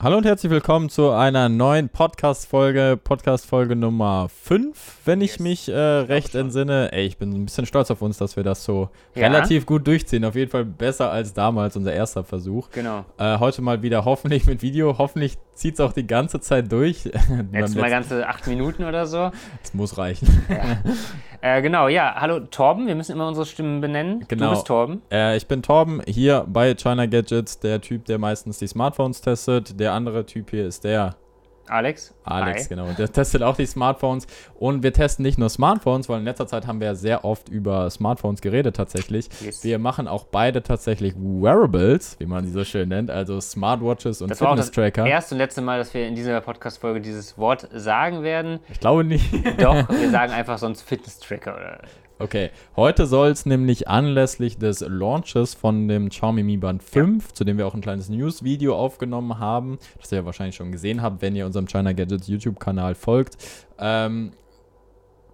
Hallo und herzlich willkommen zu einer neuen Podcast-Folge, Podcast-Folge Nummer 5, wenn ich Yes. mich äh, recht entsinne. Ey, ich bin ein bisschen stolz auf uns, dass wir das so Ja. relativ gut durchziehen. Auf jeden Fall besser als damals, unser erster Versuch. Genau. Äh, heute mal wieder hoffentlich mit Video. Hoffentlich zieht es auch die ganze Zeit durch. Jetzt mal ganze acht Minuten oder so. Es muss reichen. Ja. äh, genau, ja. Hallo Torben, wir müssen immer unsere Stimmen benennen. Genau. Du bist Torben. Äh, ich bin Torben, hier bei China Gadgets, der Typ, der meistens die Smartphones testet. Der andere Typ hier ist der Alex. Alex, Hi. genau. Der testet auch die Smartphones. Und wir testen nicht nur Smartphones, weil in letzter Zeit haben wir ja sehr oft über Smartphones geredet tatsächlich. Yes. Wir machen auch beide tatsächlich Wearables, wie man die so schön nennt, also Smartwatches und auch das Fitness-Tracker. erste und letzte Mal, dass wir in dieser Podcast-Folge dieses Wort sagen werden. Ich glaube nicht. Doch, wir sagen einfach sonst Fitness-Tracker oder. Okay, heute soll es nämlich anlässlich des Launches von dem Xiaomi Mi Band 5, zu dem wir auch ein kleines News-Video aufgenommen haben, das ihr ja wahrscheinlich schon gesehen habt, wenn ihr unserem China Gadgets YouTube-Kanal folgt. Ähm,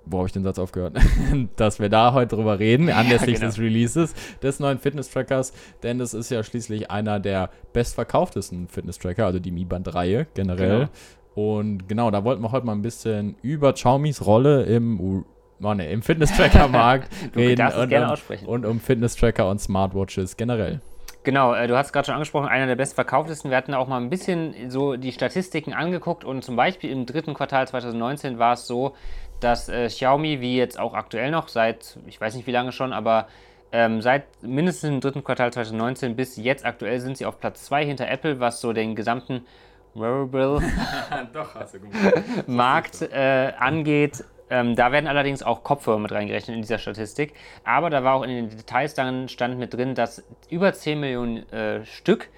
wo habe ich den Satz aufgehört? Dass wir da heute drüber reden, anlässlich genau. des Releases des neuen Fitness-Trackers, denn das ist ja schließlich einer der bestverkauftesten Fitness-Tracker, also die Mi Band-Reihe generell. Und genau, da wollten wir heute mal ein bisschen über Xiaomis Rolle im, ne, im Fitness-Tracker-Markt reden und, um, und um Fitness-Tracker und Smartwatches generell. Genau, äh, du hast gerade schon angesprochen, einer der bestverkauftesten. Wir hatten auch mal ein bisschen so die Statistiken angeguckt und zum Beispiel im dritten Quartal 2019 war es so, dass äh, Xiaomi, wie jetzt auch aktuell noch, seit, ich weiß nicht wie lange schon, aber ähm, seit mindestens im dritten Quartal 2019 bis jetzt aktuell sind sie auf Platz 2 hinter Apple, was so den gesamten Wearable Doch. Markt äh, angeht. Ähm, da werden allerdings auch Kopfhörer mit reingerechnet in dieser Statistik. Aber da war auch in den Details dann stand mit drin, dass über 10 Millionen äh, Stück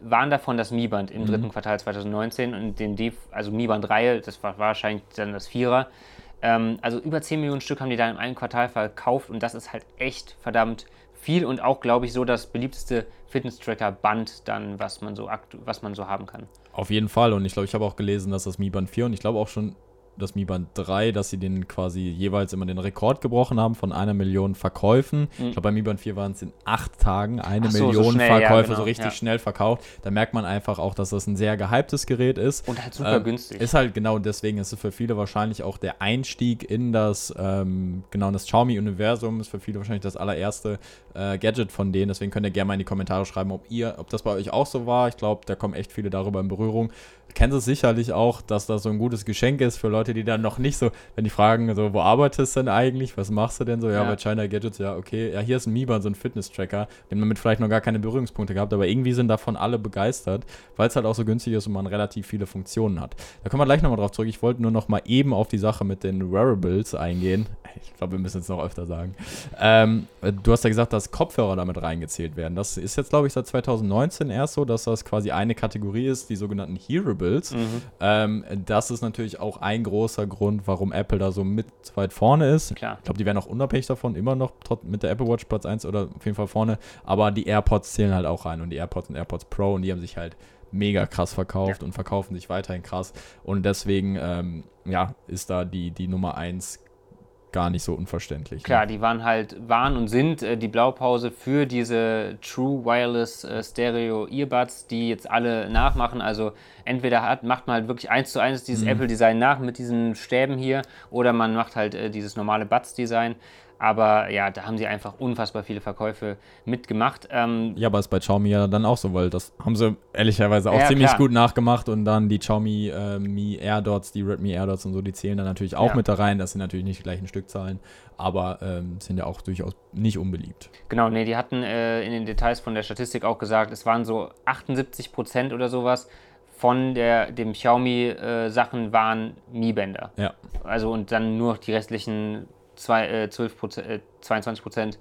waren davon das Mi Band im dritten Quartal 2019 und den Def also Mi Band Reihe, das war wahrscheinlich dann das Vierer. Ähm, also über 10 Millionen Stück haben die da in einem Quartal verkauft und das ist halt echt verdammt viel und auch, glaube ich, so das beliebteste Fitness-Tracker-Band dann, was man so was man so haben kann. Auf jeden Fall. Und ich glaube, ich habe auch gelesen, dass das Mi Band 4 und ich glaube auch schon das Mi Band 3, dass sie den quasi jeweils immer den Rekord gebrochen haben von einer Million Verkäufen. Ich glaube, bei Mi Band 4 waren es in acht Tagen eine so, so Million schnell, ja, Verkäufe, genau, so richtig ja. schnell verkauft. Da merkt man einfach auch, dass das ein sehr gehyptes Gerät ist. Und halt super günstig. Ist halt genau deswegen, ist es für viele wahrscheinlich auch der Einstieg in das, ähm, genau, in das Xiaomi-Universum, ist für viele wahrscheinlich das allererste äh, Gadget von denen. Deswegen könnt ihr gerne mal in die Kommentare schreiben, ob ihr, ob das bei euch auch so war. Ich glaube, da kommen echt viele darüber in Berührung. Kennt es sicherlich auch, dass das so ein gutes Geschenk ist für Leute, die dann noch nicht so, wenn die fragen, so, wo arbeitest du denn eigentlich? Was machst du denn so? Ja, Ja. bei China Gadgets, ja, okay. Ja, hier ist ein Mi Band, so ein Fitness-Tracker, den man mit vielleicht noch gar keine Berührungspunkte gehabt, aber irgendwie sind davon alle begeistert, weil es halt auch so günstig ist und man relativ viele Funktionen hat. Da kommen wir gleich nochmal drauf zurück. Ich wollte nur noch mal eben auf die Sache mit den Wearables eingehen. Ich glaube, wir müssen es noch öfter sagen. Ähm, du hast ja gesagt, dass Kopfhörer damit reingezählt werden. Das ist jetzt, glaube ich, seit 2019 erst so, dass das quasi eine Kategorie ist, die sogenannten Hearables. Ähm, das ist natürlich auch ein großer Grund, warum Apple da so mit weit vorne ist. Klar. Ich glaube, die werden auch unabhängig davon immer noch mit der Apple Watch Platz 1 oder auf jeden Fall vorne. Aber die AirPods zählen halt auch rein und die AirPods und AirPods Pro und die haben sich halt mega krass verkauft und verkaufen sich weiterhin krass. Und deswegen, ähm, ja, ist da die, die Nummer 1 gar nicht so unverständlich. Klar, Ne? die waren halt, waren und sind äh, die Blaupause für diese True Wireless äh, Stereo Earbuds, die jetzt alle nachmachen. Also entweder hat, macht man halt wirklich eins zu eins dieses Apple-Design nach mit diesen Stäben hier oder man macht halt äh, dieses normale Buds-Design. Aber ja, da haben sie einfach unfassbar viele Verkäufe mitgemacht. Ähm, Ja, aber ist bei Xiaomi ja dann auch so, weil das haben sie ehrlicherweise auch Ja, ziemlich klar. gut nachgemacht und dann die Xiaomi äh, Mi AirDots, die Redmi AirDots und so, die zählen dann natürlich auch Ja. mit da rein. Das sind natürlich nicht die gleichen Stückzahlen, aber ähm, sind ja auch durchaus nicht unbeliebt. Genau, nee, die hatten äh, in den Details von der Statistik auch gesagt, es waren so 78 Prozent oder sowas von der, dem Xiaomi-Sachen waren Mi-Bänder. Ja. Also und dann nur noch die restlichen zwei, äh, 12 Prozent, äh, 22 Prozent,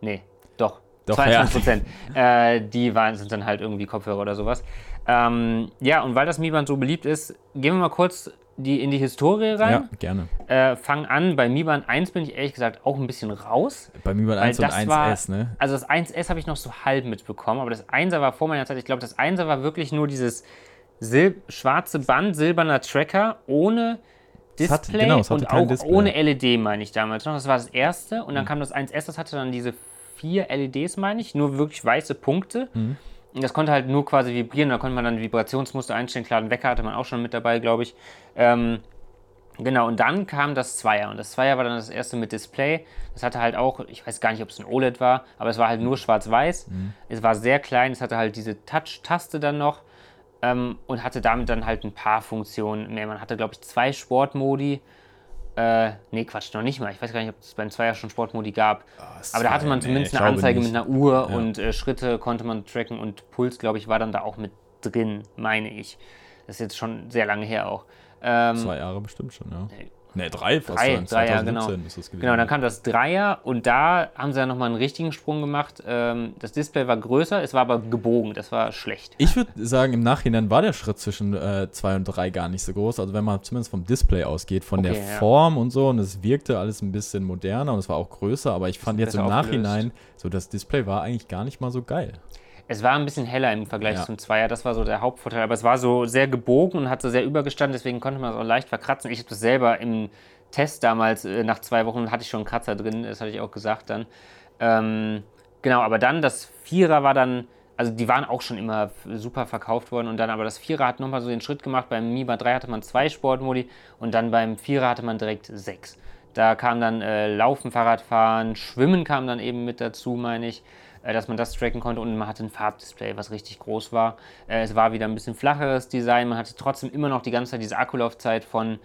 nee, doch, Doch, 22 Prozent, äh, die waren, sind dann halt irgendwie Kopfhörer oder sowas. Ähm, ja, und weil das Mi-Band so beliebt ist, gehen wir mal kurz die, in die Historie rein. Ja, gerne. Äh, fang an, bei Mi Band 1 bin ich ehrlich gesagt auch ein bisschen raus. Bei Mi Band Weil 1 und das 1S, war, ne? Also das 1S habe ich noch so halb mitbekommen, aber das 1er war vor meiner Zeit. Ich glaube, das 1er war wirklich nur dieses schwarze Band, silberner Tracker ohne Display genau, hatte und kein auch Display. ohne LED, meine ich damals noch. Das war das erste Mhm. und dann kam das 1S, das hatte dann diese vier LEDs, meine ich, nur wirklich weiße Punkte. Mhm. Das konnte halt nur quasi vibrieren, da konnte man dann Vibrationsmuster einstellen. Klar, den Wecker hatte man auch schon mit dabei, glaube ich. Ähm, genau, und dann kam das Zweier. Und das Zweier war dann das erste mit Display. Das hatte halt auch, ich weiß gar nicht, ob es ein OLED war, aber es war halt nur schwarz-weiß. Mhm. Es war sehr klein, es hatte halt diese Touch-Taste dann noch ähm, und hatte damit dann halt ein paar Funktionen mehr. Man hatte, glaube ich, zwei Sportmodi. Äh, nee, Quatsch, noch nicht mal. Ich weiß gar nicht, ob es beim Zweier schon Sportmodi gab. Oh, Aber da hatte man zumindest nee, eine Anzeige mit einer Uhr ja. und äh, Schritte konnte man tracken und Puls, glaube ich, war dann da auch mit drin, meine ich. Das ist jetzt schon sehr lange her auch. Ähm, Zwei Jahre bestimmt schon, ja. Ne, drei fast. Drei, drei ja, genau. ist das gewesen. Genau, dann kam das Dreier und da haben sie ja nochmal einen richtigen Sprung gemacht. Ähm, das Display war größer, es war aber gebogen, das war schlecht. Ich würde sagen, im Nachhinein war der Schritt zwischen 2 äh, und 3 gar nicht so groß. Also wenn man zumindest vom Display ausgeht, von okay, der ja. Form und so, und es wirkte alles ein bisschen moderner und es war auch größer, aber ich fand jetzt im Nachhinein, so das Display war eigentlich gar nicht mal so geil. Es war ein bisschen heller im Vergleich ja. zum Zweier, das war so der Hauptvorteil. Aber es war so sehr gebogen und hat so sehr übergestanden, deswegen konnte man es auch leicht verkratzen. Ich habe das selber im Test damals, äh, nach zwei Wochen hatte ich schon einen Kratzer drin, das hatte ich auch gesagt dann. Ähm, genau, aber dann das Vierer war dann, also die waren auch schon immer super verkauft worden und dann aber das Vierer hat nochmal so den Schritt gemacht. Beim Mi Band 3 hatte man zwei Sportmodi und dann beim Vierer hatte man direkt sechs. Da kam dann äh, Laufen, Fahrradfahren, Schwimmen kam dann eben mit dazu, meine ich. Äh, dass man das tracken konnte und man hatte ein Farbdisplay, was richtig groß war. Äh, es war wieder ein bisschen flacheres Design, man hatte trotzdem immer noch die ganze Zeit diese Akkulaufzeit von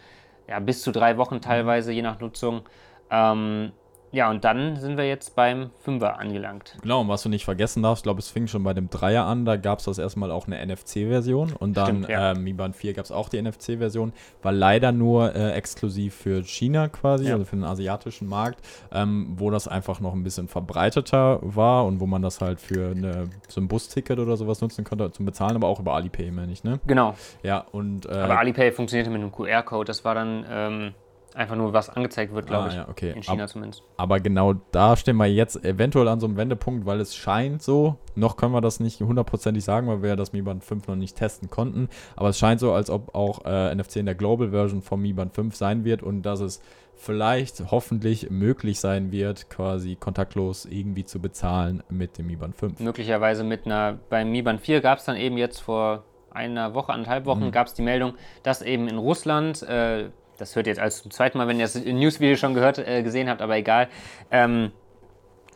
ja, bis zu drei Wochen teilweise, je nach Nutzung. Ähm, ja, und dann sind wir jetzt beim Fünfer angelangt. Genau, und was du nicht vergessen darfst, ich glaube, es fing schon bei dem Dreier an, da gab es das erstmal auch eine NFC-Version und dann Stimmt, ja. ähm, Mi Band 4 gab es auch die NFC-Version, war leider nur äh, exklusiv für China quasi, ja. also für den asiatischen Markt, ähm, wo das einfach noch ein bisschen verbreiteter war und wo man das halt für eine, so ein Busticket oder sowas nutzen konnte zum Bezahlen, aber auch über Alipay, meine ich, ne? Genau. Ja, und. Äh, aber Alipay funktionierte mit einem QR-Code, das war dann. Ähm Einfach nur, was angezeigt wird, glaube ah, ich. Ja, okay. In China Ab, zumindest. Aber genau da stehen wir jetzt eventuell an so einem Wendepunkt, weil es scheint so, noch können wir das nicht hundertprozentig sagen, weil wir ja das Mi Band 5 noch nicht testen konnten, aber es scheint so, als ob auch äh, NFC in der Global Version vom Mi Band 5 sein wird und dass es vielleicht hoffentlich möglich sein wird, quasi kontaktlos irgendwie zu bezahlen mit dem Mi Band 5. Möglicherweise mit einer, beim Mi Band 4 gab es dann eben jetzt vor einer Woche, anderthalb Wochen, mhm. gab es die Meldung, dass eben in Russland äh, das hört jetzt als zum zweiten Mal, wenn ihr das Newsvideo schon gehört, äh, gesehen habt, aber egal. Ähm,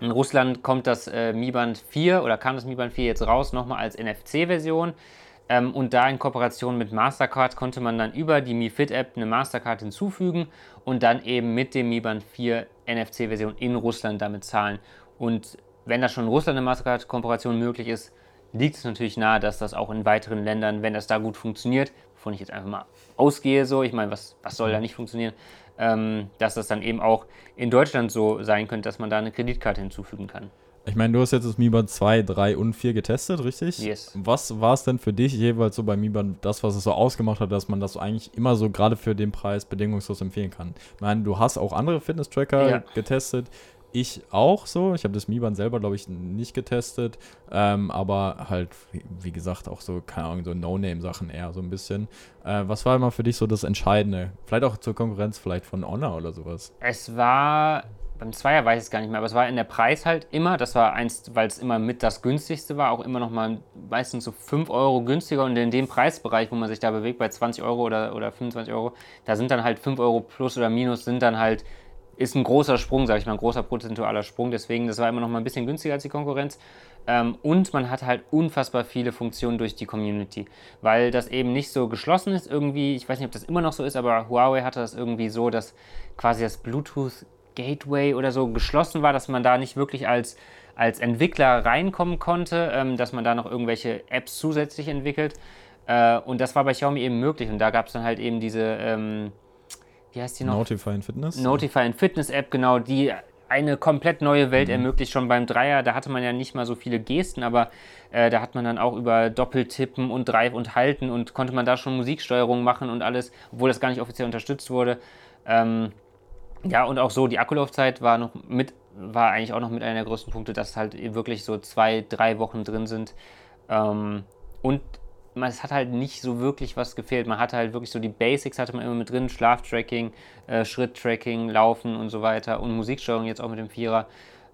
in Russland kommt das äh, Mi Band 4 oder kam das Mi Band 4 jetzt raus, nochmal als NFC-Version. Ähm, und da in Kooperation mit Mastercard konnte man dann über die Mi Fit App eine Mastercard hinzufügen und dann eben mit dem Mi Band 4 NFC-Version in Russland damit zahlen. Und wenn da schon in Russland eine Mastercard-Kooperation möglich ist, liegt es natürlich nahe, dass das auch in weiteren Ländern, wenn das da gut funktioniert, wovon ich jetzt einfach mal ausgehe, so, ich meine, was, was soll da nicht funktionieren, ähm, dass das dann eben auch in Deutschland so sein könnte, dass man da eine Kreditkarte hinzufügen kann. Ich meine, du hast jetzt das Mi Band 2, 3 und 4 getestet, richtig? Yes. Was war es denn für dich jeweils so bei Mi Band, das, was es so ausgemacht hat, dass man das eigentlich immer so gerade für den Preis bedingungslos empfehlen kann? Ich meine, du hast auch andere Fitness-Tracker ja. getestet ich auch so. Ich habe das Mi Band selber, glaube ich, nicht getestet. Ähm, aber halt, wie gesagt, auch so, keine Ahnung, so No-Name-Sachen eher so ein bisschen. Äh, was war immer für dich so das Entscheidende? Vielleicht auch zur Konkurrenz vielleicht von Honor oder sowas? Es war, beim Zweier weiß ich es gar nicht mehr, aber es war in der Preis halt immer, das war eins, weil es immer mit das günstigste war, auch immer noch mal meistens so 5 Euro günstiger und in dem Preisbereich, wo man sich da bewegt, bei 20 Euro oder, oder 25 Euro, da sind dann halt 5 Euro plus oder minus, sind dann halt ist ein großer Sprung, sage ich mal, ein großer prozentualer Sprung. Deswegen, das war immer noch mal ein bisschen günstiger als die Konkurrenz. Ähm, und man hat halt unfassbar viele Funktionen durch die Community, weil das eben nicht so geschlossen ist irgendwie. Ich weiß nicht, ob das immer noch so ist, aber Huawei hatte das irgendwie so, dass quasi das Bluetooth Gateway oder so geschlossen war, dass man da nicht wirklich als, als Entwickler reinkommen konnte, ähm, dass man da noch irgendwelche Apps zusätzlich entwickelt. Äh, und das war bei Xiaomi eben möglich. Und da gab es dann halt eben diese. Ähm, wie heißt die noch? Notify in Fitness. Notify in Fitness App, genau, die eine komplett neue Welt mhm. ermöglicht. Schon beim Dreier, da hatte man ja nicht mal so viele Gesten, aber äh, da hat man dann auch über Doppeltippen und Drive und Halten und konnte man da schon Musiksteuerung machen und alles, obwohl das gar nicht offiziell unterstützt wurde. Ähm, ja, und auch so, die Akkulaufzeit war noch mit, war eigentlich auch noch mit einer der größten Punkte, dass halt wirklich so zwei, drei Wochen drin sind. Ähm, und es hat halt nicht so wirklich was gefehlt. Man hatte halt wirklich so die Basics, hatte man immer mit drin, Schlaftracking, äh, Schritttracking, Laufen und so weiter und Musiksteuerung jetzt auch mit dem Vierer.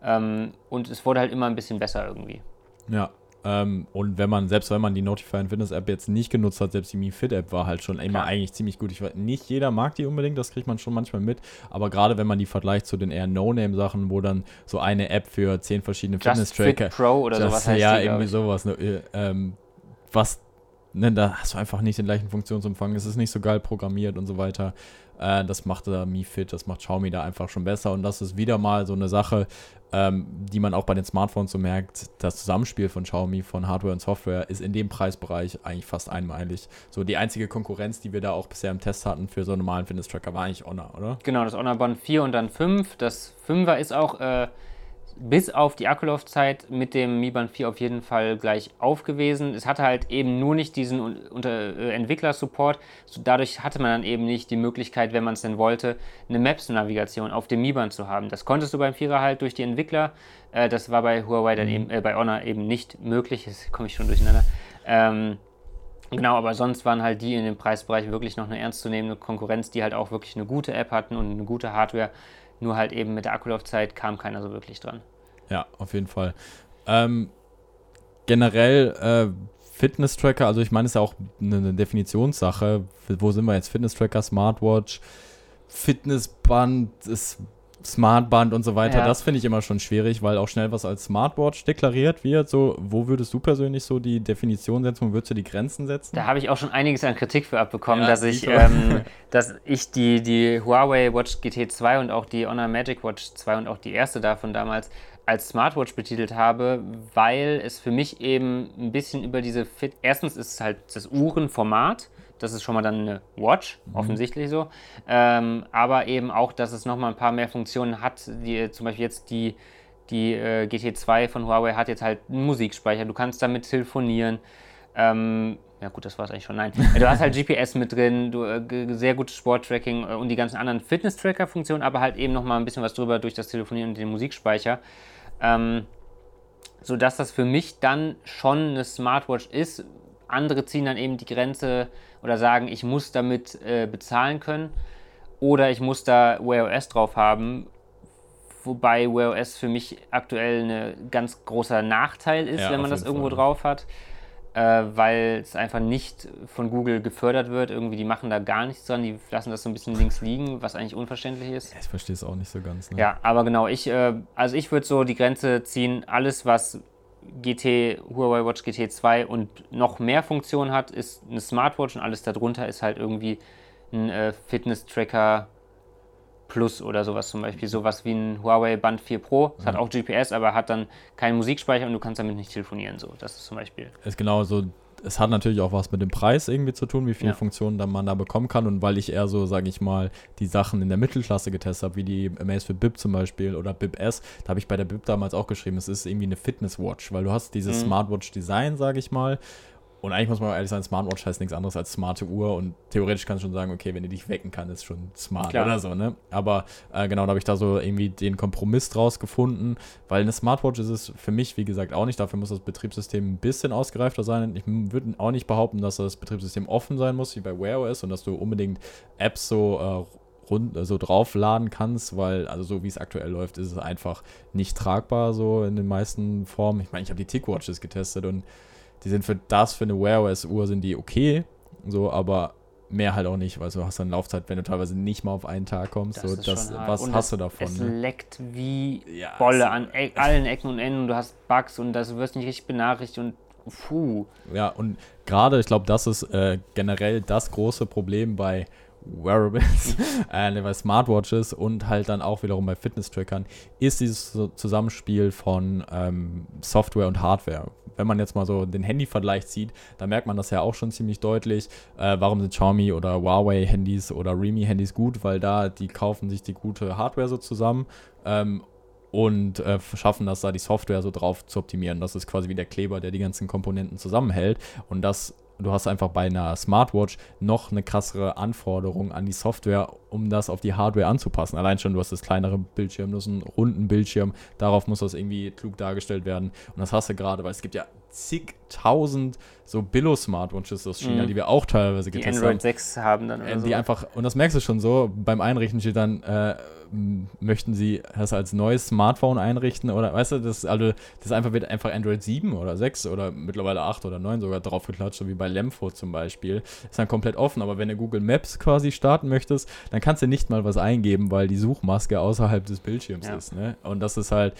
Ähm, und es wurde halt immer ein bisschen besser irgendwie. Ja, Ähm, und wenn man, selbst wenn man die Notify Fitness App jetzt nicht genutzt hat, selbst die Mi Fit App war halt schon immer Klar. eigentlich ziemlich gut. Ich weiß, nicht jeder mag die unbedingt, das kriegt man schon manchmal mit. Aber gerade wenn man die vergleicht zu den eher No-Name-Sachen, wo dann so eine App für zehn verschiedene Fitness-Tracker. Fit Pro oder Das- sowas heißt ja, die, irgendwie sowas. Ne, äh, ähm, was, ne, da hast du einfach nicht den gleichen Funktionsumfang. Es ist nicht so geil programmiert und so weiter. Äh, das macht da Mi Fit, das macht Xiaomi da einfach schon besser. Und das ist wieder mal so eine Sache, ähm, die man auch bei den Smartphones so merkt. Das Zusammenspiel von Xiaomi, von Hardware und Software, ist in dem Preisbereich eigentlich fast einmalig. So die einzige Konkurrenz, die wir da auch bisher im Test hatten für so einen normalen Fitness-Tracker, war eigentlich Honor, oder? Genau, das Honor Band 4 und dann 5. Das 5er ist auch äh, bis auf die Akkulaufzeit mit dem Mi Band 4 auf jeden Fall gleich auf gewesen. Es hatte halt eben nur nicht diesen äh, Entwickler-Support. So, dadurch hatte man dann eben nicht die Möglichkeit, wenn man es denn wollte, eine Maps-Navigation auf dem Mi Band zu haben. Das konntest du beim 4er halt durch die Entwickler. Äh, das war bei Huawei dann eben, äh, bei Honor eben nicht möglich. Jetzt komme ich schon durcheinander. Ähm, Genau, aber sonst waren halt die in dem Preisbereich wirklich noch eine ernstzunehmende Konkurrenz, die halt auch wirklich eine gute App hatten und eine gute Hardware. Nur halt eben mit der Akkulaufzeit kam keiner so wirklich dran. Ja, auf jeden Fall. Ähm, generell äh, Fitness-Tracker, also ich meine, es ist ja auch eine, eine Definitionssache. Wo sind wir jetzt? Fitness-Tracker, Smartwatch, Fitnessband, das Smartband und so weiter. Ja. Das finde ich immer schon schwierig, weil auch schnell was als Smartwatch deklariert wird. So, wo würdest du persönlich so die Definition setzen? Wo würdest du die Grenzen setzen? Da habe ich auch schon einiges an Kritik für abbekommen, Ja, dass ich, ähm, dass ich die, die Huawei Watch GT 2 und auch die Honor Magic Watch 2 und auch die erste davon damals als Smartwatch betitelt habe, weil es für mich eben ein bisschen über diese Fit. Erstens ist es halt das Uhrenformat. Das ist schon mal dann eine Watch, offensichtlich so. Ähm, aber eben auch, dass es nochmal ein paar mehr Funktionen hat, die zum Beispiel jetzt die, die äh, GT2 von Huawei hat jetzt halt einen Musikspeicher. Du kannst damit telefonieren. Ähm, ja gut, das war es eigentlich schon. Nein, du hast halt GPS mit drin, du, äh, sehr gutes Sporttracking äh, und die ganzen anderen Fitness-Tracker-Funktionen, aber halt eben nochmal ein bisschen was drüber durch das Telefonieren und den Musikspeicher. Ähm, sodass das für mich dann schon eine Smartwatch ist. Andere ziehen dann eben die Grenze oder sagen, ich muss damit äh, bezahlen können oder ich muss da Wear OS drauf haben. Wobei Wear OS für mich aktuell ein ganz großer Nachteil ist, Ja, wenn man das irgendwo Fall. drauf hat, äh, weil es einfach nicht von Google gefördert wird. Irgendwie, die machen da gar nichts dran, die lassen das so ein bisschen links liegen, was eigentlich unverständlich ist. ich verstehe es auch nicht so ganz. Ne? Ja, aber genau, ich, äh, also ich würde so die Grenze ziehen, alles was GT, Huawei Watch GT 2 und noch mehr Funktionen hat, ist eine Smartwatch und alles darunter ist halt irgendwie ein äh, Fitness-Tracker Plus oder sowas zum Beispiel. Sowas wie ein Huawei Band 4 Pro. Es hat auch GPS, aber hat dann keinen Musikspeicher und du kannst damit nicht telefonieren. So, das ist zum Beispiel. ist genau so, es hat natürlich auch was mit dem Preis irgendwie zu tun, wie viele Ja. Funktionen dann man da bekommen kann. Und weil ich eher so, sage ich mal, die Sachen in der Mittelklasse getestet habe, wie die Amazfit Bip zum Beispiel oder Bip S, da habe ich bei der Bip damals auch geschrieben, es ist irgendwie eine Fitness-Watch, weil du hast dieses Mhm. Smartwatch-Design, sage ich mal. Und eigentlich muss man ehrlich sein, Smartwatch heißt nichts anderes als smarte Uhr und theoretisch kannst du schon sagen, okay, wenn die dich wecken kann, ist schon smart Klar. oder so, ne? Aber äh, genau, da habe ich da so irgendwie den Kompromiss draus gefunden, weil eine Smartwatch ist es für mich, wie gesagt, auch nicht. Dafür muss das Betriebssystem ein bisschen ausgereifter sein. Ich würde auch nicht behaupten, dass das Betriebssystem offen sein muss, wie bei Wear OS und dass du unbedingt Apps so äh, rund, so draufladen kannst, weil, also so wie es aktuell läuft, ist es einfach nicht tragbar, so in den meisten Formen. Ich meine, ich habe die TicWatches getestet und die sind für das, für eine Wear OS Uhr sind die okay, so, aber mehr halt auch nicht, weil du hast dann Laufzeit, wenn du teilweise nicht mal auf einen Tag kommst, Das so, das, was Und hast es, du davon? Es Ne? leckt wie Ja, Bolle an e allen Ecken und Enden. und Du hast Bugs und das, du wirst nicht richtig benachrichtigt und puh. Ja, und gerade, ich glaube, das ist äh, generell das große Problem bei Wearables, äh, bei Smartwatches und halt dann auch wiederum bei Fitness-Trackern, ist dieses Zusammenspiel von ähm, Software und Hardware. Wenn man jetzt mal so den Handy-Vergleich sieht, da merkt man das ja auch schon ziemlich deutlich. Äh, warum sind Xiaomi oder Huawei-Handys oder Realme-Handys gut? Weil da, die kaufen sich die gute Hardware so zusammen. Ähm, und äh, schaffen das da die Software so drauf zu optimieren. Das ist quasi wie der Kleber, der die ganzen Komponenten zusammenhält. Und das, du hast einfach bei einer Smartwatch noch eine krassere Anforderung an die Software, um das auf die Hardware anzupassen. Allein schon, du hast das kleinere Bildschirm, du hast einen runden Bildschirm, darauf muss das irgendwie klug dargestellt werden. Und das hast du gerade, weil es gibt ja zigtausend so Billo-Smartwatches aus China, Mhm. die wir auch teilweise Die getestet Android haben. 6 haben dann oder Äh, so. Die einfach, und das merkst du schon so, beim Einrichten steht dann, äh, möchten sie das als neues Smartphone einrichten oder weißt du, das, also, das einfach, wird einfach Android 7 oder 6 oder mittlerweile 8 oder 9 sogar draufgeklatscht, so wie bei Lemfo zum Beispiel. Ist dann komplett offen, aber wenn du Google Maps quasi starten möchtest, dann kannst du nicht mal was eingeben, weil die Suchmaske außerhalb des Bildschirms Ja. ist. Ne? Und das ist halt,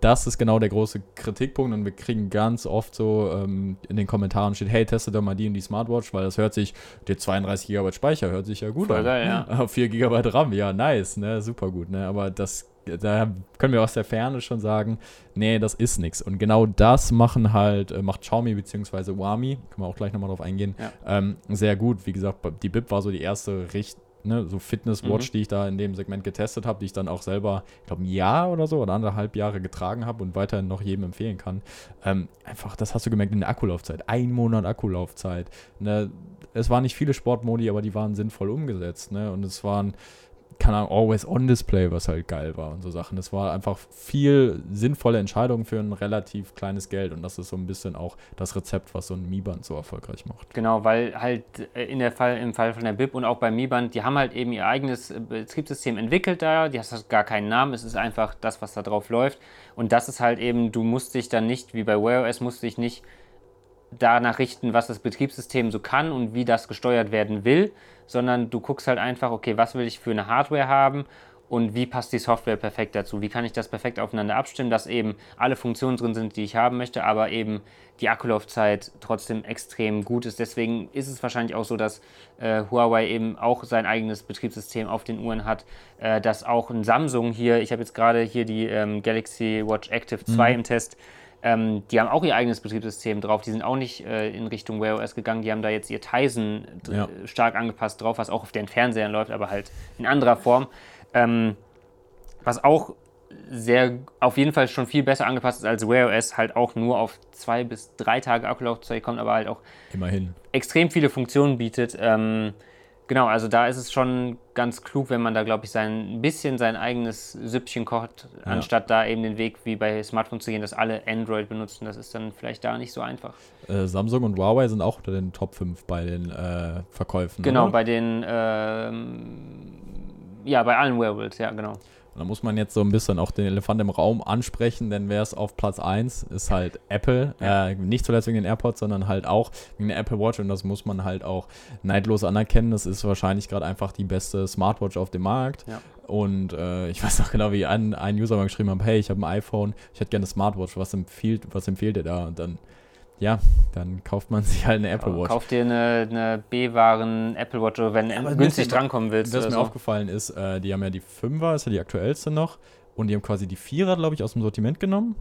das ist genau der große Kritikpunkt und wir kriegen ganz oft so ähm, in den Kommentaren steht, hey, teste doch mal die und die Smartwatch, weil das hört sich, der 32 GB Speicher hört sich ja gut Voll an. geil, ja. Auf 4 GB RAM, ja, nice, ne, super gut, ne, aber das, da können wir aus der Ferne schon sagen, nee, das ist nichts. Und genau das machen halt, äh, macht Xiaomi bzw. Wami, können wir auch gleich nochmal drauf eingehen, Ja. ähm, sehr gut. Wie gesagt, die BIP war so die erste Richt Ne, so Fitness-Watch, Mhm. die ich da in dem Segment getestet habe, die ich dann auch selber, ich glaube, ein Jahr oder so oder anderthalb Jahre getragen habe und weiterhin noch jedem empfehlen kann. Ähm, einfach, das hast du gemerkt in der Akkulaufzeit. Ein Monat Akkulaufzeit. Ne? Es waren nicht viele Sportmodi, aber die waren sinnvoll umgesetzt. Ne? Und es waren, keine Ahnung, Always-On-Display, was halt geil war und so Sachen. Es war einfach viel sinnvolle Entscheidung für ein relativ kleines Geld. Und das ist so ein bisschen auch das Rezept, was so ein Mi Band so erfolgreich macht. Genau, weil halt äh, in der Fall, im Fall von der BIP und auch beim Mi Band, die haben halt eben ihr eigenes äh, Betriebssystem entwickelt da, die hat gar keinen Namen, es ist einfach das, was da drauf läuft. Und das ist halt eben, du musst dich dann nicht, wie bei Wear OS, musst dich nicht danach richten, was das Betriebssystem so kann und wie das gesteuert werden will, sondern du guckst halt einfach, okay, was will ich für eine Hardware haben und wie passt die Software perfekt dazu? Wie kann ich das perfekt aufeinander abstimmen, dass eben alle Funktionen drin sind, die ich haben möchte, aber eben die Akkulaufzeit trotzdem extrem gut ist. Deswegen ist es wahrscheinlich auch so, dass äh, Huawei eben auch sein eigenes Betriebssystem auf den Uhren hat, äh, dass auch ein Samsung hier, ich habe jetzt gerade hier die ähm, Galaxy Watch Active 2 im Test, ähm, die haben auch ihr eigenes Betriebssystem drauf. Die sind auch nicht äh, in Richtung Wear OS gegangen. Die haben da jetzt ihr Tizen Ja. stark angepasst drauf, was auch auf den Fernsehern läuft, aber halt in anderer Form. Ähm, was auch sehr, auf jeden Fall schon viel besser angepasst ist als Wear OS, halt auch nur auf zwei bis drei Tage Akkulaufzeit kommt, aber halt auch Immerhin. extrem viele Funktionen bietet. Ähm, genau, also da ist es schon ganz klug, wenn man da, glaube ich, sein ein bisschen sein eigenes Süppchen kocht, Ja. anstatt da eben den Weg wie bei Smartphones zu gehen, dass alle Android benutzen. Das ist dann vielleicht da nicht so einfach. Äh, Samsung und Huawei sind auch unter den Top 5 bei den äh, Verkäufen. Genau, oder? bei den, ähm, ja, bei allen Wearables, ja, genau. Und da muss man jetzt so ein bisschen auch den Elefant im Raum ansprechen, denn wer es auf Platz 1 ist halt Apple. Äh, nicht zuletzt wegen den AirPods, sondern halt auch wegen der Apple Watch. Und das muss man halt auch neidlos anerkennen. Das ist wahrscheinlich gerade einfach die beste Smartwatch auf dem Markt. Ja. Und äh, ich weiß noch genau, wie ein, ein User mal geschrieben hat, hey, ich habe ein iPhone, ich hätte gerne eine Smartwatch, was empfiehlt, was empfiehlt ihr da? Und dann, ja, dann kauft man sich halt eine Apple Watch. Kauf dir eine, eine B-Waren Apple Watch, wenn du günstig drankommen willst. Was mir so. aufgefallen ist, äh, die haben ja die 5er, ist ja die aktuellste noch. Und die haben quasi die Vierer, glaube ich, aus dem Sortiment genommen.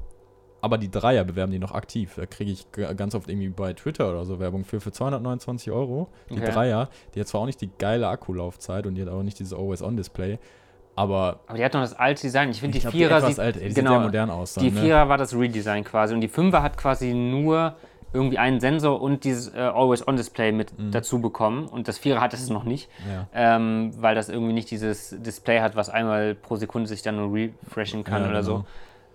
Aber die Dreier bewerben die noch aktiv. Da kriege ich ganz oft irgendwie bei Twitter oder so Werbung für, für 229 Euro. Die Okay. Dreier, die hat zwar auch nicht die geile Akkulaufzeit und die hat auch nicht dieses Always-On-Display. Aber Aber die hat noch das alte Design. Ich finde, die Vierer etwas sieht, alt, ey, die genau, sieht sehr modern aus. Dann, Die ne? Vierer war das Redesign quasi und die Fünfer hat quasi nur irgendwie einen Sensor und dieses äh, Always-On-Display mit Mhm. dazu bekommen und das Vierer hat es noch nicht, Ja. ähm, weil das irgendwie nicht dieses Display hat, was einmal pro Sekunde sich dann nur refreshen kann Ja, oder genau. so.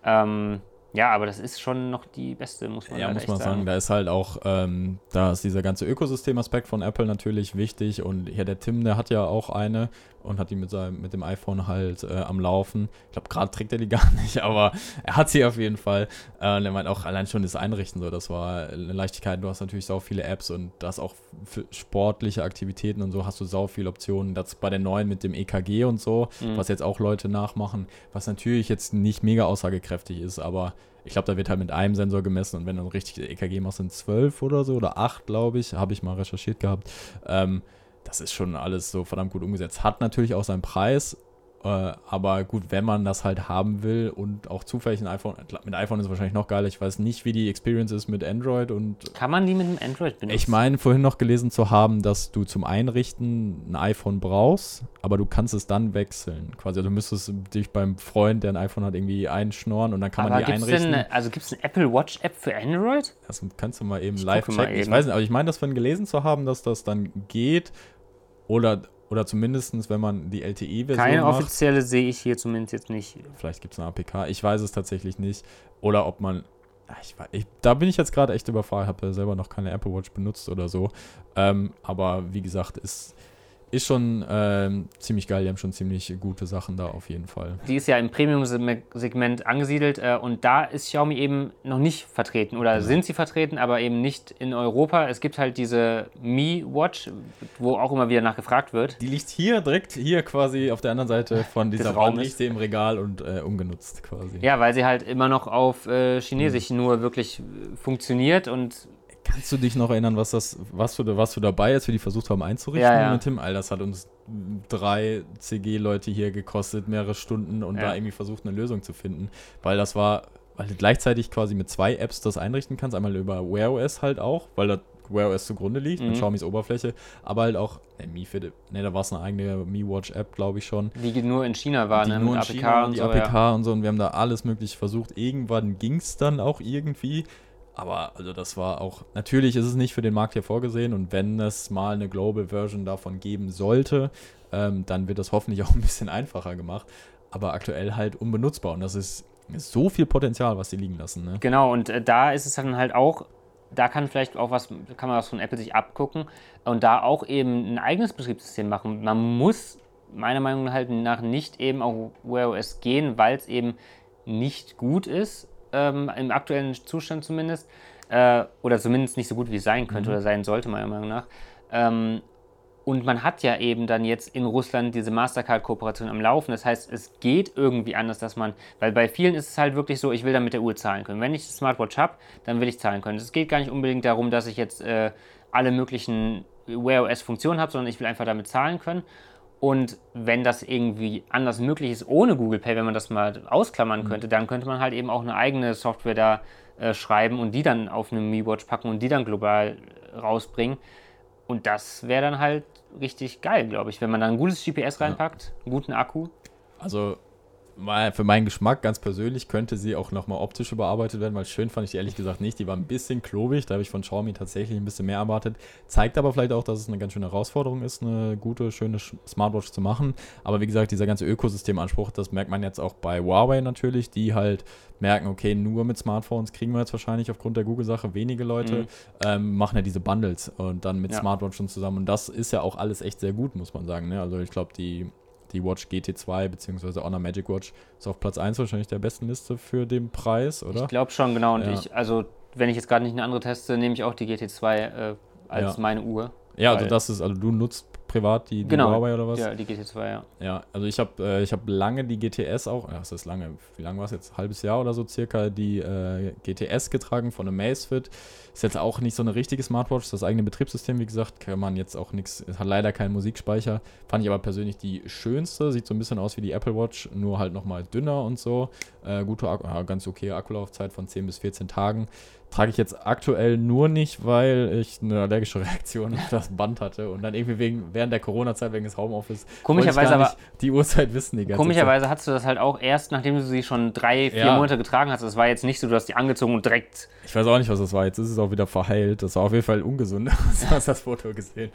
Ähm, ja, aber das ist schon noch die beste, muss man Ja, halt muss man sagen, da ist halt auch, ähm, da ist dieser ganze Ökosystemaspekt von Apple natürlich wichtig und hier der Tim, der hat ja auch eine und hat die mit seinem, mit dem iPhone halt äh, am Laufen. Ich glaube, gerade trägt er die gar nicht, aber er hat sie auf jeden Fall. Äh, und er meint auch allein schon das Einrichten so, das war eine Leichtigkeit. Du hast natürlich sau viele Apps und das auch für sportliche Aktivitäten und so hast du sau viele Optionen. Das bei den neuen mit dem EKG und so, Mhm. was jetzt auch Leute nachmachen, was natürlich jetzt nicht mega aussagekräftig ist, aber ich glaube, da wird halt mit einem Sensor gemessen und wenn du ein richtiges EKG machst, sind zwölf oder so oder acht, glaube ich, habe ich mal recherchiert gehabt. Ähm, das ist schon alles so verdammt gut umgesetzt. Hat natürlich auch seinen Preis, aber gut, wenn man das halt haben will und auch zufällig ein iPhone, mit iPhone ist es wahrscheinlich noch geiler. Ich weiß nicht, wie die Experience ist mit Android und Kann man die mit dem Android benutzen? ich meine, vorhin noch gelesen zu haben, dass du zum Einrichten ein iPhone brauchst, aber du kannst es dann wechseln. Quasi, du müsstest dich beim Freund, der ein iPhone hat, irgendwie einschnorren und dann kann aber man die einrichten. denn, also gibt es eine Apple Watch App für Android? Das kannst du mal eben Ich live checken. Ich eben. weiß nicht, aber ich meine, das vorhin gelesen zu haben, dass das dann geht. Oder, oder zumindest, wenn man die LTE-Version Keine macht. offizielle sehe ich hier zumindest jetzt nicht. Vielleicht gibt es eine APK. Ich weiß es tatsächlich nicht. Oder ob man. ich, ich, da bin ich jetzt gerade echt überfragt. Ich habe ja selber noch keine Apple Watch benutzt oder so. Ähm, aber wie gesagt, ist ist schon ähm, ziemlich geil. Die haben schon ziemlich gute Sachen da auf jeden Fall. Die ist ja im Premium-Segment angesiedelt äh, und da ist Xiaomi eben noch nicht vertreten oder ja. sind sie vertreten, aber eben nicht in Europa. Es gibt halt diese Mi Watch, wo auch immer wieder nachgefragt wird. Die liegt hier direkt hier quasi auf der anderen Seite von dieser Raum, liegt sie im Regal und äh, ungenutzt quasi. Ja, weil sie halt immer noch auf äh, Chinesisch mhm. nur wirklich äh, funktioniert und Kannst du dich noch erinnern, was das, was du, was du dabei, als wir die versucht haben einzurichten ja, ja. mit Tim? All das hat uns drei CG-Leute hier gekostet, mehrere Stunden und ja. da irgendwie versucht, eine Lösung zu finden. Weil das war, weil du gleichzeitig quasi mit zwei Apps das einrichten kannst. Einmal über Wear OS halt auch, weil da Wear OS zugrunde liegt, mhm. mit Xiaomi's Oberfläche, aber halt auch, ne, Mi Fit, ne, da war es eine eigene Mi Watch App, glaube ich schon. Die nur in China war, die ne, nur mit in APK China, und die so, APK ja. und so und wir haben da alles mögliche versucht. Irgendwann ging es dann auch irgendwie, aber also das war auch, natürlich ist es nicht für den Markt hier vorgesehen und wenn es mal eine Global Version davon geben sollte, ähm, dann wird das hoffentlich auch ein bisschen einfacher gemacht. Aber aktuell halt unbenutzbar und das ist, so viel Potenzial, was sie liegen lassen. Ne? Genau, und äh, da ist es dann halt auch, da kann vielleicht auch was, kann man was von Apple sich abgucken und da auch eben ein eigenes Betriebssystem machen. Man muss meiner Meinung nach nicht eben auf Wear OS gehen, weil es eben nicht gut ist ähm, im aktuellen Zustand zumindest. Äh, oder zumindest nicht so gut, wie es sein könnte mhm. oder sein sollte, meiner Meinung nach. Ähm, und man hat ja eben dann jetzt in Russland diese Mastercard-Kooperation am Laufen. Das heißt, es geht irgendwie anders, dass man, weil bei vielen ist es halt wirklich so, ich will dann mit der Uhr zahlen können. Wenn ich eine Smartwatch habe, dann will ich zahlen können. Es geht gar nicht unbedingt darum, dass ich jetzt äh, alle möglichen Wear OS-Funktionen habe, sondern ich will einfach damit zahlen können. Und wenn das irgendwie anders möglich ist ohne Google Pay, wenn man das mal ausklammern mhm. könnte, dann könnte man halt eben auch eine eigene Software da äh, schreiben und die dann auf eine Mi Watch packen und die dann global rausbringen. Und das wäre dann halt richtig geil, glaube ich, wenn man da ein gutes GPS reinpackt, einen guten Akku. Also für meinen Geschmack ganz persönlich könnte sie auch nochmal optisch überarbeitet werden, weil schön fand ich die ehrlich gesagt nicht. Die war ein bisschen klobig, da habe ich von Xiaomi tatsächlich ein bisschen mehr erwartet. Zeigt aber vielleicht auch, dass es eine ganz schöne Herausforderung ist, eine gute, schöne Smartwatch zu machen. Aber wie gesagt, dieser ganze Ökosystemanspruch, das merkt man jetzt auch bei Huawei natürlich, die halt merken, okay, nur mit Smartphones kriegen wir jetzt wahrscheinlich aufgrund der Google-Sache wenige Leute, mhm. ähm, machen ja diese Bundles und dann mit ja. Smartwatches zusammen. Und das ist ja auch alles echt sehr gut, muss man sagen. Ne? Also ich glaube, die die Watch GT2 bzw. Honor Magic Watch ist auf Platz 1 wahrscheinlich der besten Liste für den Preis, oder? Ich glaube schon, genau. Und ja. ich, also wenn ich jetzt gerade nicht eine andere teste, nehme ich auch die GT2 äh, als ja. meine Uhr. Ja, also das ist, also du nutzt privat die, die genau. Huawei oder was? Ja, die GT2, ja. Ja, also ich habe äh, hab lange die GTS auch, ja, das ist lange, wie lange war es jetzt? Halbes Jahr oder so circa, die äh, GTS getragen von Amazfit. Ist jetzt auch nicht so eine richtige Smartwatch, das eigene Betriebssystem, wie gesagt, kann man jetzt auch nichts, hat leider keinen Musikspeicher. Fand ich aber persönlich die schönste, sieht so ein bisschen aus wie die Apple Watch, nur halt nochmal dünner und so. Äh, gute, ganz okay Akkulaufzeit von 10 bis 14 Tagen. Trage ich jetzt aktuell nur nicht, weil ich eine allergische Reaktion auf das Band hatte und dann irgendwie wegen, während der Corona-Zeit, wegen des Homeoffice, komischerweise aber die Uhrzeit wissen die ganze Komischerweise Zeit. hast du das halt auch erst, nachdem du sie schon drei, vier ja. Monate getragen hast. Das war jetzt nicht so, du hast die angezogen und direkt. Ich weiß auch nicht, was das war. Jetzt ist es auch wieder verheilt. Das war auf jeden Fall ungesund. du hast das Foto gesehen.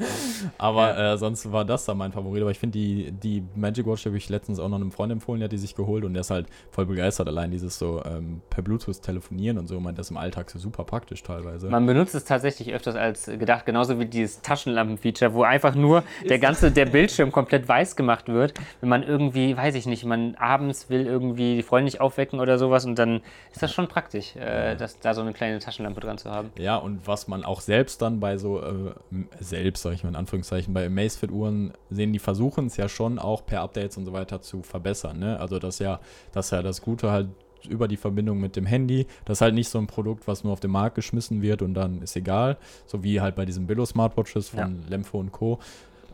Aber ja. äh, sonst war das dann mein Favorit. Aber ich finde, die, die Magic Watch habe ich letztens auch noch einem Freund empfohlen, der hat die sich geholt und der ist halt voll begeistert. Allein dieses so ähm, per Bluetooth telefonieren und so, meint das im Alltag so super praktisch teilweise. Man benutzt es tatsächlich öfters als gedacht, genauso wie dieses Taschenlampen-Feature, wo einfach nur der ganze, der Bildschirm komplett weiß gemacht wird, wenn man irgendwie, weiß ich nicht, man abends will irgendwie die Freunde nicht aufwecken oder sowas und dann ist das schon praktisch, äh, dass da so eine kleine Taschenlampe dran zu haben. Ja, und was man auch selbst dann bei so, äh, selbst, sag ich mal in Anführungszeichen, bei Amazfit-Uhren sehen, die versuchen es ja schon auch per Updates und so weiter zu verbessern. Ne? Also das ja, das ja das Gute halt über die Verbindung mit dem Handy. Das ist halt nicht so ein Produkt, was nur auf den Markt geschmissen wird und dann ist egal. So wie halt bei diesen Billo Smartwatches von ja. Lemfo und Co.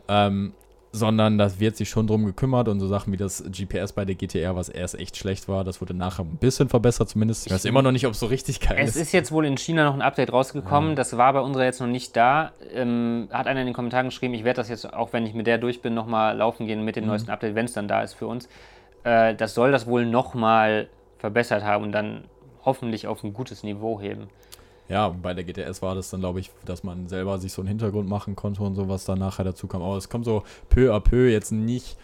Ähm, sondern das wird sich schon drum gekümmert und so Sachen wie das GPS bei der GTR, was erst echt schlecht war, das wurde nachher ein bisschen verbessert zumindest. Ich weiß immer noch nicht, ob es so richtig geil ist. Es ist jetzt wohl in China noch ein Update rausgekommen, ja. das war bei unserer jetzt noch nicht da. Ähm, hat einer in den Kommentaren geschrieben, ich werde das jetzt, auch wenn ich mit der durch bin, nochmal laufen gehen mit dem mhm. neuesten Update, wenn es dann da ist für uns. Äh, das soll das wohl nochmal verbessert haben und dann hoffentlich auf ein gutes Niveau heben. Ja, bei der GTS war das dann, glaube ich, dass man selber sich so einen Hintergrund machen konnte und sowas dann nachher dazu kam. Aber es kommt so peu à peu jetzt nicht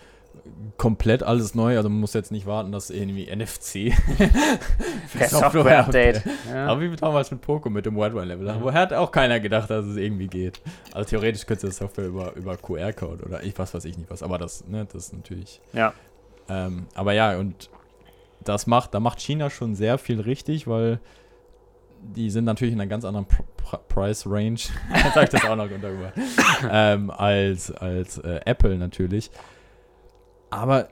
komplett alles neu. Also man muss jetzt nicht warten, dass irgendwie NFC Per Software-Update. Ja. Aber wie damals mit Poco mit dem Wildwine-Level. Da mhm. hat auch keiner gedacht, dass es irgendwie geht. Also theoretisch könnte das Software über, über QR-Code oder ich was weiß ich nicht was. Aber das, ne, das ist natürlich. Ja. Ähm, aber ja, und das macht, da macht China schon sehr viel richtig, weil die sind natürlich in einer ganz anderen Pr Pr Price Range, sag ich das auch noch unterüber, ähm, als, als äh, Apple natürlich. Aber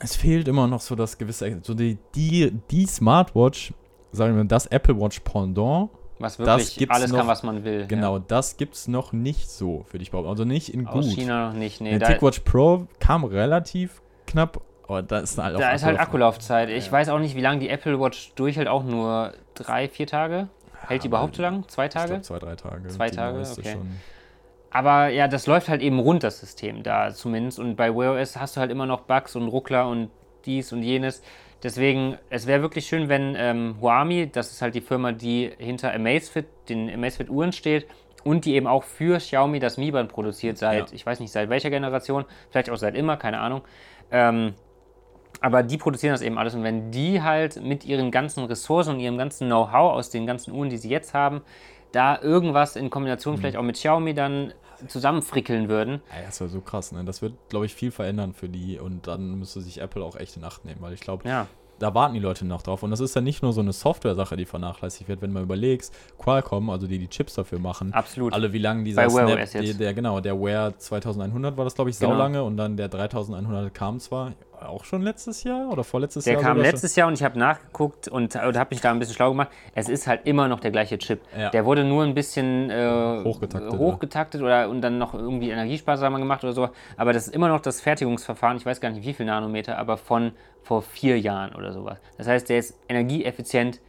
es fehlt immer noch so das gewisse, so die, die, die Smartwatch, sagen wir das Apple Watch Pendant. Was wirklich alles noch, kann, was man will. Genau, ja. das gibt es noch nicht so, würde ich behaupten. Also nicht in Aus gut. China noch nicht, nee. Der TicWatch Pro kam relativ knapp, aber da ist halt Da ist halt Akkulaufzeit. Ich ja. weiß auch nicht, wie lange die Apple Watch durchhält, auch nur drei, vier Tage. Hält die überhaupt so lang? Zwei Tage? Glaub, zwei, drei Tage. Zwei Tage, okay. Aber ja, das läuft halt eben rund, das System da zumindest. Und bei Wear OS hast du halt immer noch Bugs und Ruckler und dies und jenes. Deswegen, es wäre wirklich schön, wenn ähm, Huami, das ist halt die Firma, die hinter Amazfit, den Amazfit-Uhren steht und die eben auch für Xiaomi das Mi Band produziert seit, ja. ich weiß nicht seit welcher Generation, vielleicht auch seit immer, keine Ahnung. Ähm, aber die produzieren das eben alles und wenn die halt mit ihren ganzen Ressourcen und ihrem ganzen Know-how aus den ganzen Uhren, die sie jetzt haben, da irgendwas in Kombination mhm. vielleicht auch mit Xiaomi dann zusammenfrickeln würden. Ja, das wäre so krass, ne? Das wird, glaube ich, viel verändern für die und dann müsste sich Apple auch echt in Acht nehmen, weil ich glaube, ja da warten die Leute noch drauf. Und das ist ja nicht nur so eine Software-Sache, die vernachlässigt wird, wenn man überlegt, Qualcomm, also die die Chips dafür machen. Absolut. Alle wie lange dieser Bei Snap, der, der, genau, der Wear 2100 war das, glaube ich, genau. saulange und dann der 3100 kam zwar auch schon letztes Jahr oder vorletztes der Jahr? Der kam letztes Jahr und ich habe nachgeguckt und, und habe mich da ein bisschen schlau gemacht. Es ist halt immer noch der gleiche Chip. Ja. Der wurde nur ein bisschen äh, hochgetaktet, hochgetaktet oder und dann noch irgendwie energiesparsamer gemacht oder so. Aber das ist immer noch das Fertigungsverfahren, ich weiß gar nicht wie viel Nanometer, aber von vor vier Jahren oder sowas. Das heißt, der ist energieeffizient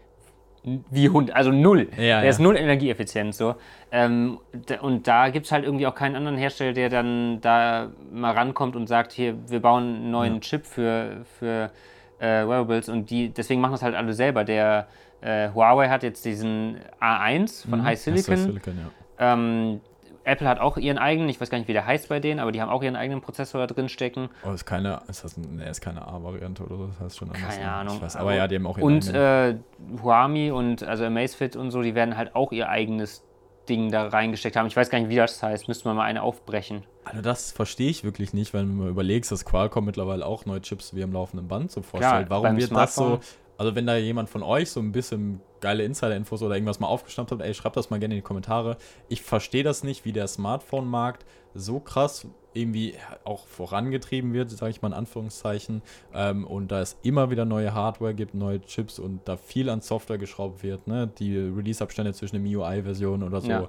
wie Hund, also null. Ja, der ja. ist null energieeffizient so. Ähm, und da gibt es halt irgendwie auch keinen anderen Hersteller, der dann da mal rankommt und sagt, hier, wir bauen einen neuen ja. Chip für, für äh, Wearables und die, deswegen machen das halt alle selber. Der äh, Huawei hat jetzt diesen A1 von mhm. High Silicon. High Silicon ähm, Apple hat auch ihren eigenen, ich weiß gar nicht, wie der heißt bei denen, aber die haben auch ihren eigenen Prozessor da drin stecken. Oh, ist keine, ist das ein, nee, ist keine A-Variante oder so, das heißt schon anders. Keine ne? Ahnung. Weiß, aber ja, die haben auch ihren Und äh, Huami und also Amazfit und so, die werden halt auch ihr eigenes Ding da reingesteckt haben. Ich weiß gar nicht, wie das heißt. Müsste man mal eine aufbrechen. Also das verstehe ich wirklich nicht, weil wenn man überlegst, dass Qualcomm mittlerweile auch neue Chips wie am laufenden Band so vorstellt. Klar, Warum wird Smartphone das so also wenn da jemand von euch so ein bisschen geile Insider-Infos oder irgendwas mal aufgeschnappt hat, ey, schreibt das mal gerne in die Kommentare. Ich verstehe das nicht, wie der Smartphone-Markt so krass irgendwie auch vorangetrieben wird, sage ich mal in Anführungszeichen, ähm, und da es immer wieder neue Hardware gibt, neue Chips und da viel an Software geschraubt wird, ne? die Release-Abstände zwischen den MIUI-Versionen oder so ja.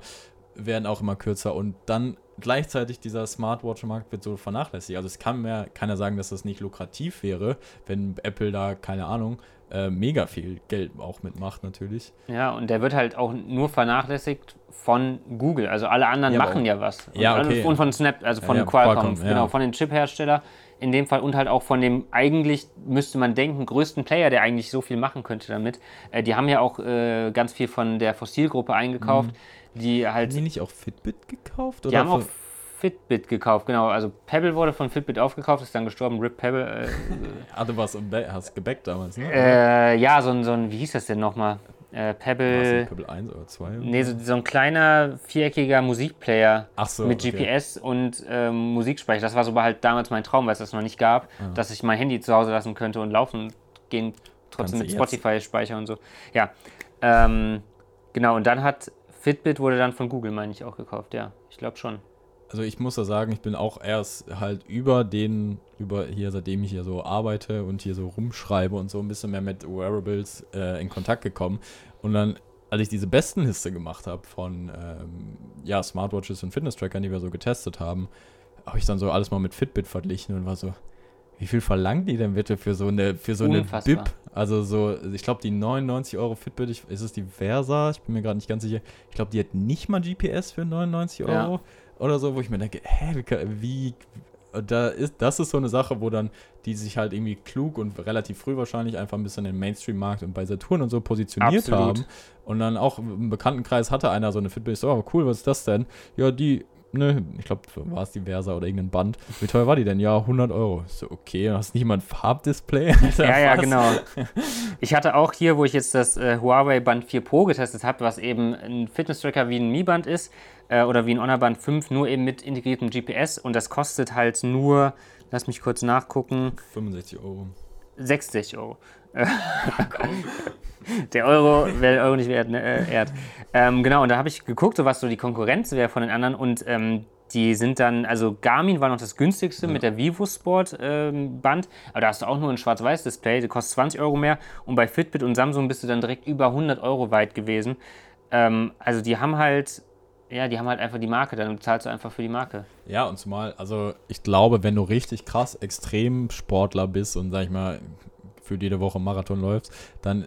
werden auch immer kürzer und dann gleichzeitig dieser Smartwatch-Markt wird so vernachlässigt. Also es kann mir keiner sagen, dass das nicht lukrativ wäre, wenn Apple da, keine Ahnung, äh, mega viel Geld auch mitmacht natürlich. Ja, und der wird halt auch nur vernachlässigt von Google. Also alle anderen ja, machen ja was. Und, ja, okay. und von Snap, also von ja, Qualcomm, Qualcomm genau, von den Chip-Hersteller in dem Fall und halt auch von dem eigentlich, müsste man denken, größten Player, der eigentlich so viel machen könnte damit. Äh, die haben ja auch äh, ganz viel von der Fossilgruppe eingekauft, mhm. die halt... Haben die nicht auch Fitbit gekauft? Die haben auch Fitbit gekauft, genau. Also Pebble wurde von Fitbit aufgekauft, ist dann gestorben. Rip Pebble. Äh, ah, du warst hast gebackt damals, ne? Äh, ja, so ein, so ein, wie hieß das denn nochmal? Äh, Pebble. Pebble 1 oder 2? Oder? Nee, so, so, ein kleiner viereckiger Musikplayer so, mit okay. GPS und ähm, Musikspeicher. Das war so halt damals mein Traum, weil es das noch nicht gab, ah. dass ich mein Handy zu Hause lassen könnte und laufen gehen, trotzdem mit Spotify-Speicher und so. Ja. Ähm, genau, und dann hat Fitbit wurde dann von Google, meine ich, auch gekauft, ja. Ich glaube schon also ich muss da sagen, ich bin auch erst halt über den, über hier, seitdem ich hier so arbeite und hier so rumschreibe und so ein bisschen mehr mit Wearables äh, in Kontakt gekommen. Und dann, als ich diese Bestenliste gemacht habe von ähm, ja, Smartwatches und Fitness-Trackern, die wir so getestet haben, habe ich dann so alles mal mit Fitbit verglichen und war so, wie viel verlangen die denn bitte für so eine, für so eine BIP? Also so, ich glaube, die 99 Euro Fitbit, ich, ist es die Versa? Ich bin mir gerade nicht ganz sicher. Ich glaube, die hat nicht mal GPS für 99 Euro. Ja oder so, wo ich mir denke, hä, wie, wie da ist, das ist so eine Sache, wo dann die sich halt irgendwie klug und relativ früh wahrscheinlich einfach ein bisschen den Mainstream-Markt und bei Saturn und so positioniert Absolut. haben. Und dann auch im Bekanntenkreis hatte einer so eine Fitbit. So, oh, cool, was ist das denn? Ja, die ne, ich glaube, war es die Versa oder irgendein Band. Wie teuer war die denn? Ja, 100 Euro. So, okay, hast nicht mal ein Farbdisplay? ja, ja, genau. Ich hatte auch hier, wo ich jetzt das äh, Huawei Band 4 Pro getestet habe, was eben ein Fitness-Tracker wie ein Mi Band ist äh, oder wie ein Honor Band 5, nur eben mit integriertem GPS und das kostet halt nur, lass mich kurz nachgucken. 65 Euro. 60 Euro. der Euro wäre der Euro nicht wert, ne? Äh, ähm, genau, und da habe ich geguckt, so was so die Konkurrenz wäre von den anderen und ähm, die sind dann, also Garmin war noch das günstigste ja. mit der Vivo Sport ähm, Band, aber da hast du auch nur ein Schwarz-Weiß-Display, das kostet 20 Euro mehr und bei Fitbit und Samsung bist du dann direkt über 100 Euro weit gewesen. Ähm, also die haben halt, ja, die haben halt einfach die Marke, dann bezahlst du einfach für die Marke. Ja, und zumal, also ich glaube, wenn du richtig krass Extremsportler bist und sag ich mal, für jede Woche Marathon läufst, dann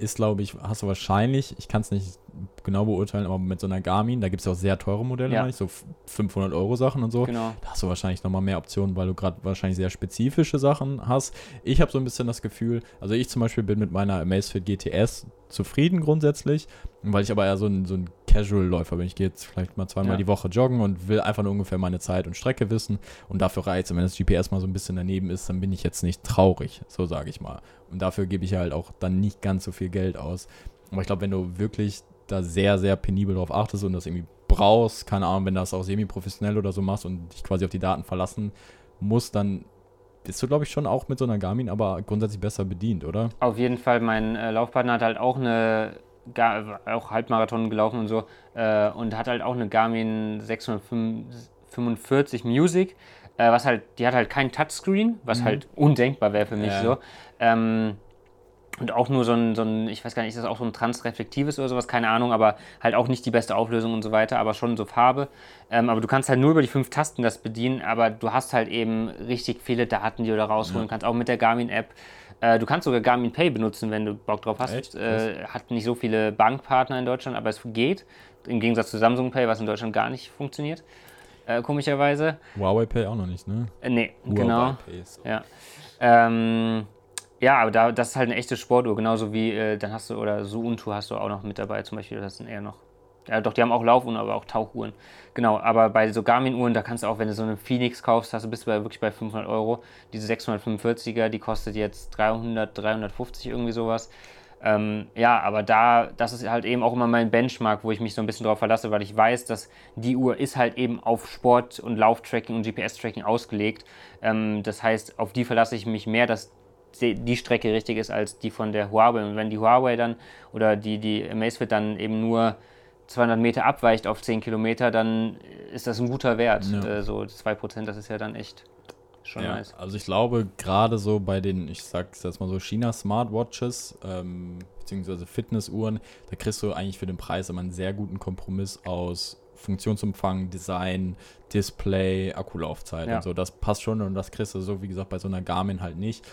ist, glaube ich, hast du wahrscheinlich, ich kann es nicht genau beurteilen, aber mit so einer Garmin, da gibt es ja auch sehr teure Modelle, ja. so 500 Euro Sachen und so. Genau. Da hast du wahrscheinlich nochmal mehr Optionen, weil du gerade wahrscheinlich sehr spezifische Sachen hast. Ich habe so ein bisschen das Gefühl, also ich zum Beispiel bin mit meiner Amazfit GTS zufrieden grundsätzlich, weil ich aber eher so ein, so ein Casual-Läufer bin. Ich gehe jetzt vielleicht mal zweimal ja. die Woche joggen und will einfach nur ungefähr meine Zeit und Strecke wissen und dafür reizt. Und wenn das GPS mal so ein bisschen daneben ist, dann bin ich jetzt nicht traurig, so sage ich mal. Und dafür gebe ich halt auch dann nicht ganz so viel Geld aus. Aber ich glaube, wenn du wirklich da sehr, sehr penibel drauf achtest und das irgendwie brauchst, keine Ahnung, wenn du das auch semi-professionell oder so machst und dich quasi auf die Daten verlassen musst, dann bist du, glaube ich, schon auch mit so einer Garmin aber grundsätzlich besser bedient, oder? Auf jeden Fall. Mein äh, Laufpartner hat halt auch eine Gar auch Halbmarathon gelaufen und so äh, und hat halt auch eine Garmin 645 Music, äh, was halt, die hat halt kein Touchscreen, was mhm. halt undenkbar wäre für mich ja. so. Ähm, und auch nur so ein, so ein, ich weiß gar nicht, ist das auch so ein transreflektives oder sowas, keine Ahnung, aber halt auch nicht die beste Auflösung und so weiter, aber schon so Farbe. Ähm, aber du kannst halt nur über die fünf Tasten das bedienen, aber du hast halt eben richtig viele Daten, die du da rausholen ja. kannst, auch mit der Garmin-App. Äh, du kannst sogar Garmin Pay benutzen, wenn du Bock drauf hast. Äh, hat nicht so viele Bankpartner in Deutschland, aber es geht. Im Gegensatz zu Samsung Pay, was in Deutschland gar nicht funktioniert. Äh, komischerweise. Huawei Pay auch noch nicht, ne? Äh, nee, Huawei genau. Pay ist ja. Ähm, ja, aber da, das ist halt eine echte Sportuhr, genauso wie, äh, dann hast du, oder Suuntu hast du auch noch mit dabei, zum Beispiel, das sind eher noch, ja doch, die haben auch Laufuhren, aber auch Tauchuhren. Genau, aber bei so Garmin-Uhren, da kannst du auch, wenn du so eine Phoenix kaufst, hast du bist du bei, wirklich bei 500 Euro. Diese 645er, die kostet jetzt 300, 350 irgendwie sowas. Ähm, ja, aber da, das ist halt eben auch immer mein Benchmark, wo ich mich so ein bisschen drauf verlasse, weil ich weiß, dass die Uhr ist halt eben auf Sport- und Lauftracking und GPS-Tracking ausgelegt. Ähm, das heißt, auf die verlasse ich mich mehr, dass die Strecke richtig ist als die von der Huawei. Und wenn die Huawei dann oder die, die Amazfit dann eben nur 200 Meter abweicht auf 10 Kilometer, dann ist das ein guter Wert. Ja. Äh, so 2%, das ist ja dann echt schon ja, nice. Also ich glaube, gerade so bei den, ich sag's jetzt mal so, China-Smartwatches, ähm, beziehungsweise Fitnessuhren, da kriegst du eigentlich für den Preis immer einen sehr guten Kompromiss aus Funktionsumfang, Design, Display, Akkulaufzeit ja. und so. Das passt schon und das kriegst du so, wie gesagt, bei so einer Garmin halt nicht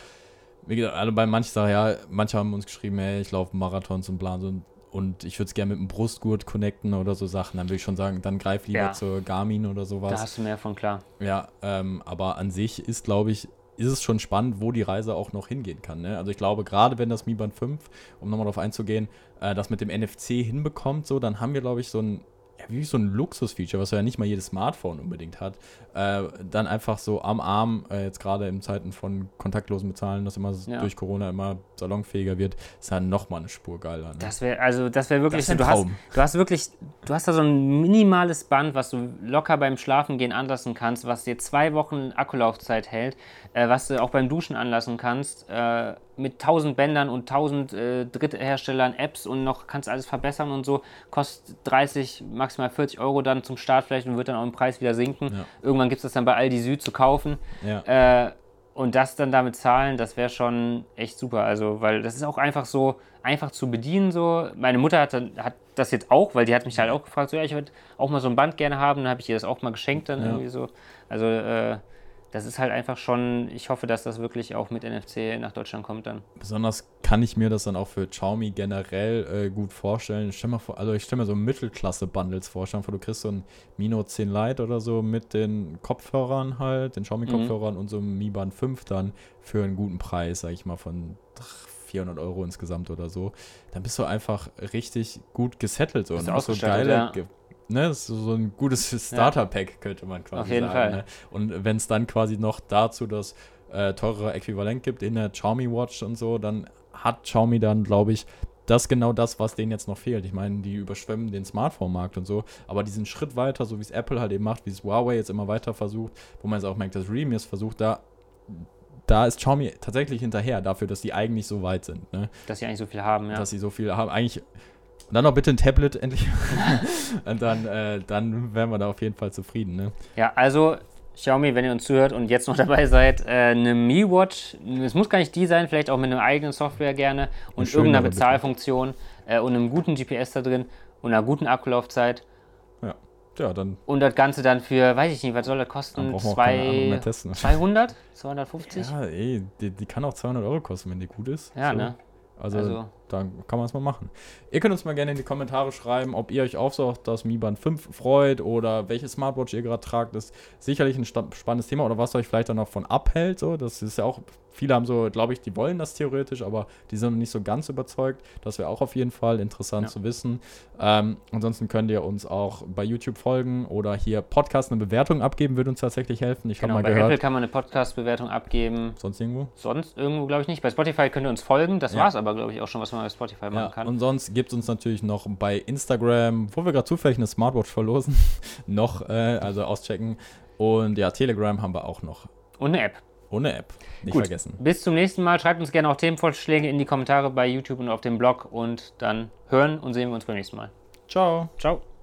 wie gesagt, also bei manchen sagen, ja, manche haben uns geschrieben, hey, ich laufe Marathons und Plan so und ich würde es gerne mit dem Brustgurt connecten oder so Sachen, dann würde ich schon sagen, dann greif lieber ja. zur Garmin oder sowas. Da hast du mehr von klar. Ja, ähm, aber an sich ist, glaube ich, ist es schon spannend, wo die Reise auch noch hingehen kann. Ne? Also ich glaube, gerade wenn das Mi Band 5, um nochmal darauf einzugehen, äh, das mit dem NFC hinbekommt, so, dann haben wir, glaube ich, so ein ja, wie so ein Luxusfeature, was ja nicht mal jedes Smartphone unbedingt hat, äh, dann einfach so am Arm, äh, jetzt gerade in Zeiten von kontaktlosen Bezahlen, das immer ja. durch Corona immer salonfähiger wird, ist dann nochmal eine Spur geiler. Ne? Das wäre, also das wäre wirklich das so, du hast, du hast wirklich, du hast da so ein minimales Band, was du locker beim Schlafengehen anlassen kannst, was dir zwei Wochen Akkulaufzeit hält, äh, was du auch beim Duschen anlassen kannst, äh, mit tausend Bändern und tausend äh, Drittherstellern Apps und noch kannst alles verbessern und so, kostet 30, maximal 40 Euro dann zum Start vielleicht und wird dann auch im Preis wieder sinken. Ja. Irgendwann gibt es das dann bei Aldi Süd zu kaufen. Ja. Äh, und das dann damit zahlen, das wäre schon echt super. Also, weil das ist auch einfach so, einfach zu bedienen so. Meine Mutter hat, hat das jetzt auch, weil die hat mich halt auch gefragt, so, ja, ich würde auch mal so ein Band gerne haben. Dann habe ich ihr das auch mal geschenkt dann ja. irgendwie so. Also, äh, das ist halt einfach schon, ich hoffe, dass das wirklich auch mit NFC nach Deutschland kommt dann. Besonders kann ich mir das dann auch für Xiaomi generell äh, gut vorstellen. Ich stell mal vor, also ich stelle mir so Mittelklasse-Bundles vor. Vor, du kriegst so ein Mino 10 Lite oder so mit den Kopfhörern halt, den Xiaomi-Kopfhörern mhm. und so einem Mi Band 5 dann für einen guten Preis, sag ich mal, von 400 Euro insgesamt oder so. Dann bist du einfach richtig gut gesettelt. So. Und so geile, ja ne, das ist so ein gutes Starter-Pack, könnte man quasi Auf jeden sagen. Fall. Ne? Und wenn es dann quasi noch dazu das äh, teurere Äquivalent gibt in der Xiaomi Watch und so, dann hat Xiaomi dann, glaube ich, das genau das, was denen jetzt noch fehlt. Ich meine, die überschwemmen den Smartphone-Markt und so, aber diesen Schritt weiter, so wie es Apple halt eben macht, wie es Huawei jetzt immer weiter versucht, wo man jetzt auch merkt, dass Realme es versucht, da, da ist Xiaomi tatsächlich hinterher, dafür, dass die eigentlich so weit sind. Ne? Dass sie eigentlich so viel haben, ja. dass sie so viel haben. Eigentlich. Dann noch bitte ein Tablet endlich. und dann, äh, dann wären wir da auf jeden Fall zufrieden. Ne? Ja, also Xiaomi, wenn ihr uns zuhört und jetzt noch dabei seid, äh, eine Mi Watch, es muss gar nicht die sein, vielleicht auch mit einer eigenen Software gerne und schöne irgendeiner. Bezahlfunktion äh, und einem guten GPS da drin und einer guten Akkulaufzeit. Ja. Ja, dann, Und das Ganze dann für, weiß ich nicht, was soll das kosten? Zwei, testen. 200? 250? Ja, ey, die, die kann auch 200 Euro kosten, wenn die gut ist. Ja, So. ne? Also, Also- da kann man es mal machen. Ihr könnt uns mal gerne in die Kommentare schreiben, ob ihr euch auch so auf das Mi Band 5 freut oder welche Smartwatch ihr gerade tragt. Das ist sicherlich ein spannendes Thema oder was euch vielleicht dann noch von abhält. So. Das ist ja auch, viele haben so, glaube ich, die wollen das theoretisch, aber die sind noch nicht so ganz überzeugt. Das wäre auch auf jeden Fall interessant Ja. zu wissen. Ähm, ansonsten könnt ihr uns auch bei YouTube folgen oder hier Podcast eine Bewertung abgeben, würde uns tatsächlich helfen. Ich Genau, habe bei mal gehört. Apple kann man eine Podcast-Bewertung abgeben. Sonst irgendwo? Sonst irgendwo, glaube ich, nicht. Bei Spotify könnt ihr uns folgen. Das Ja. war es aber, glaube ich, auch schon, was man bei Spotify machen Ja, kann. und sonst gibt es uns natürlich noch bei Instagram, wo wir gerade zufällig eine Smartwatch verlosen, noch, äh, also auschecken. Und ja, Telegram haben wir auch noch. Und eine App. Ohne App. Nicht Gut. vergessen. Bis zum nächsten Mal. Schreibt uns gerne auch Themenvorschläge in die Kommentare bei YouTube und auf dem Blog. Und dann hören und sehen wir uns beim nächsten Mal. Ciao. Ciao.